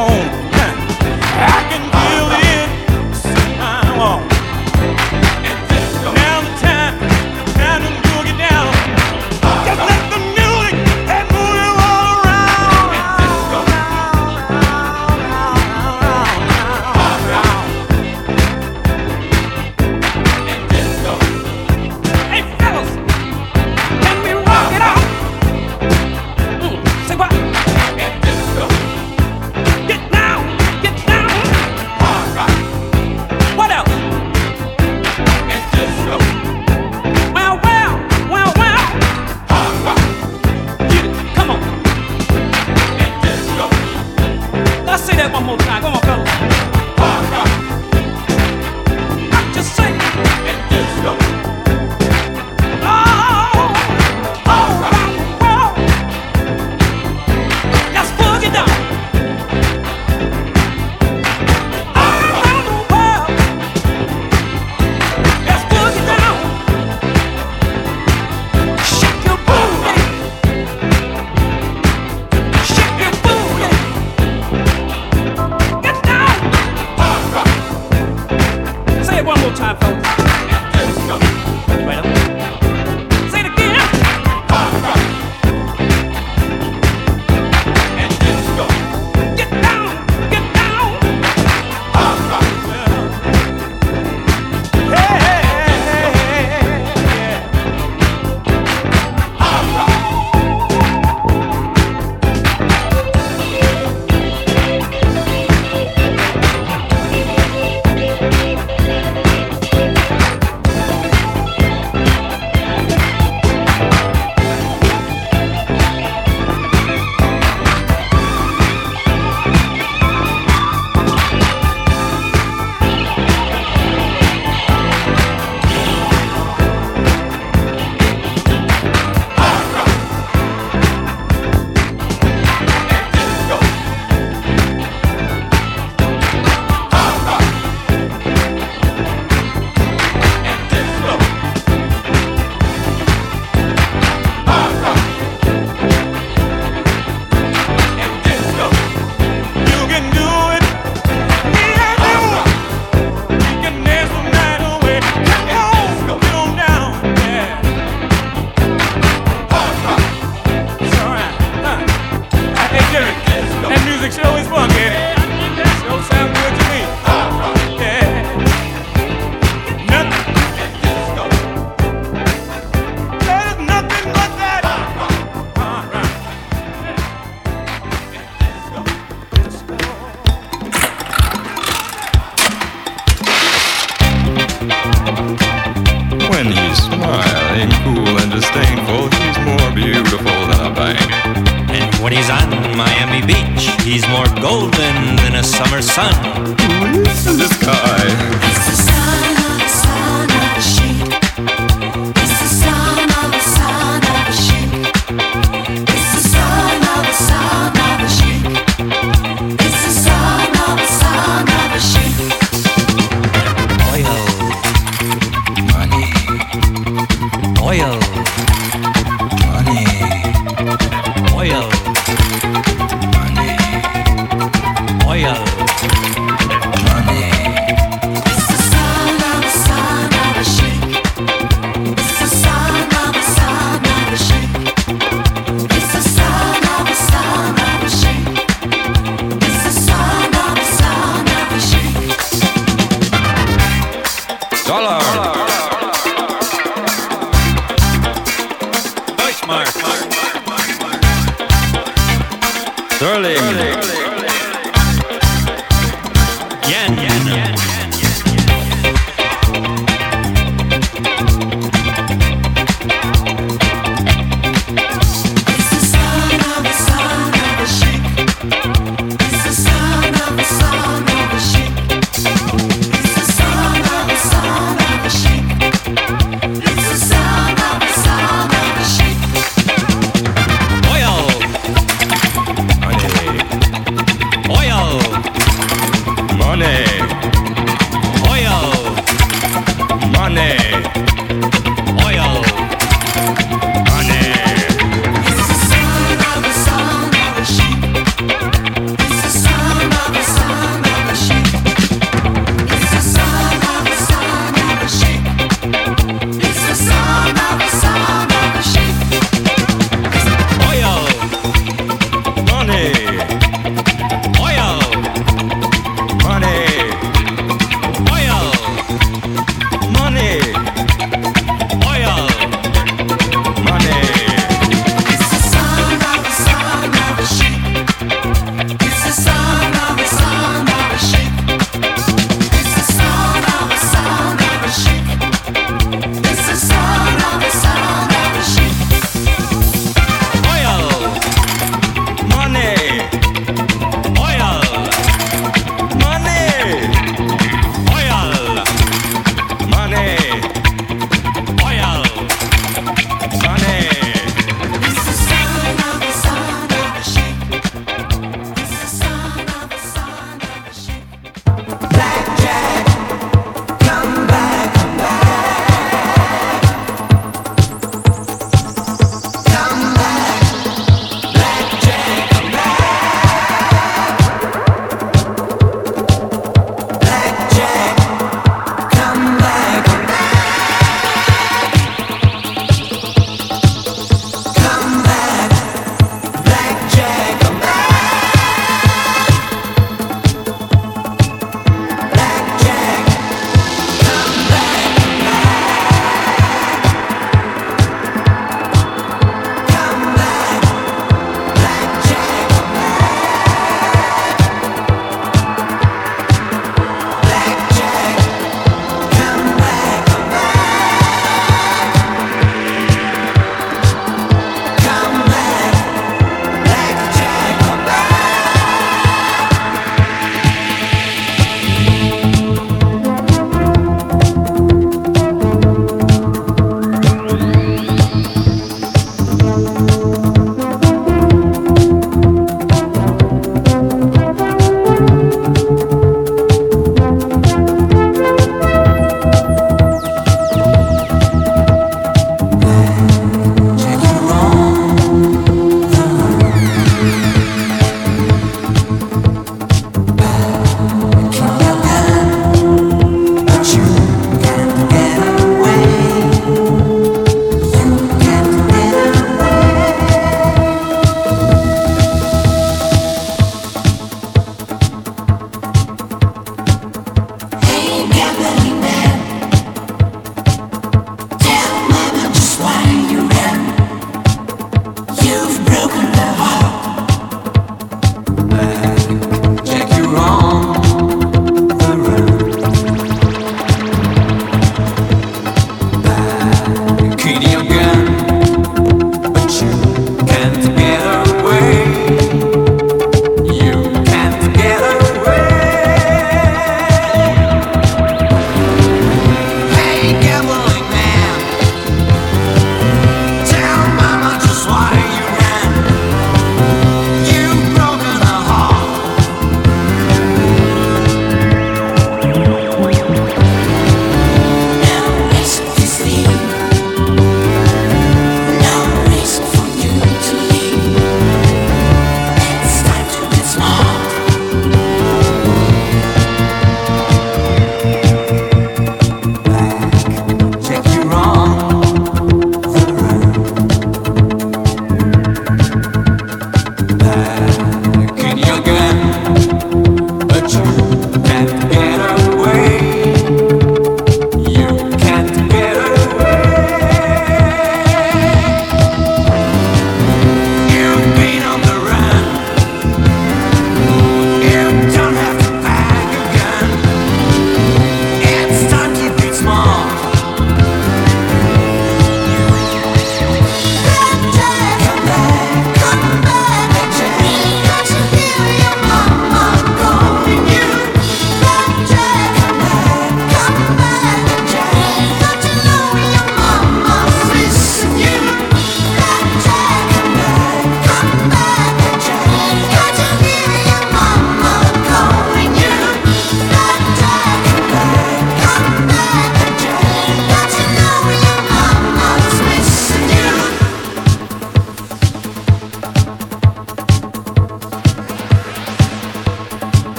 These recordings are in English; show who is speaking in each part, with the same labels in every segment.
Speaker 1: Oh.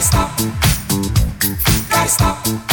Speaker 1: Gotta stop.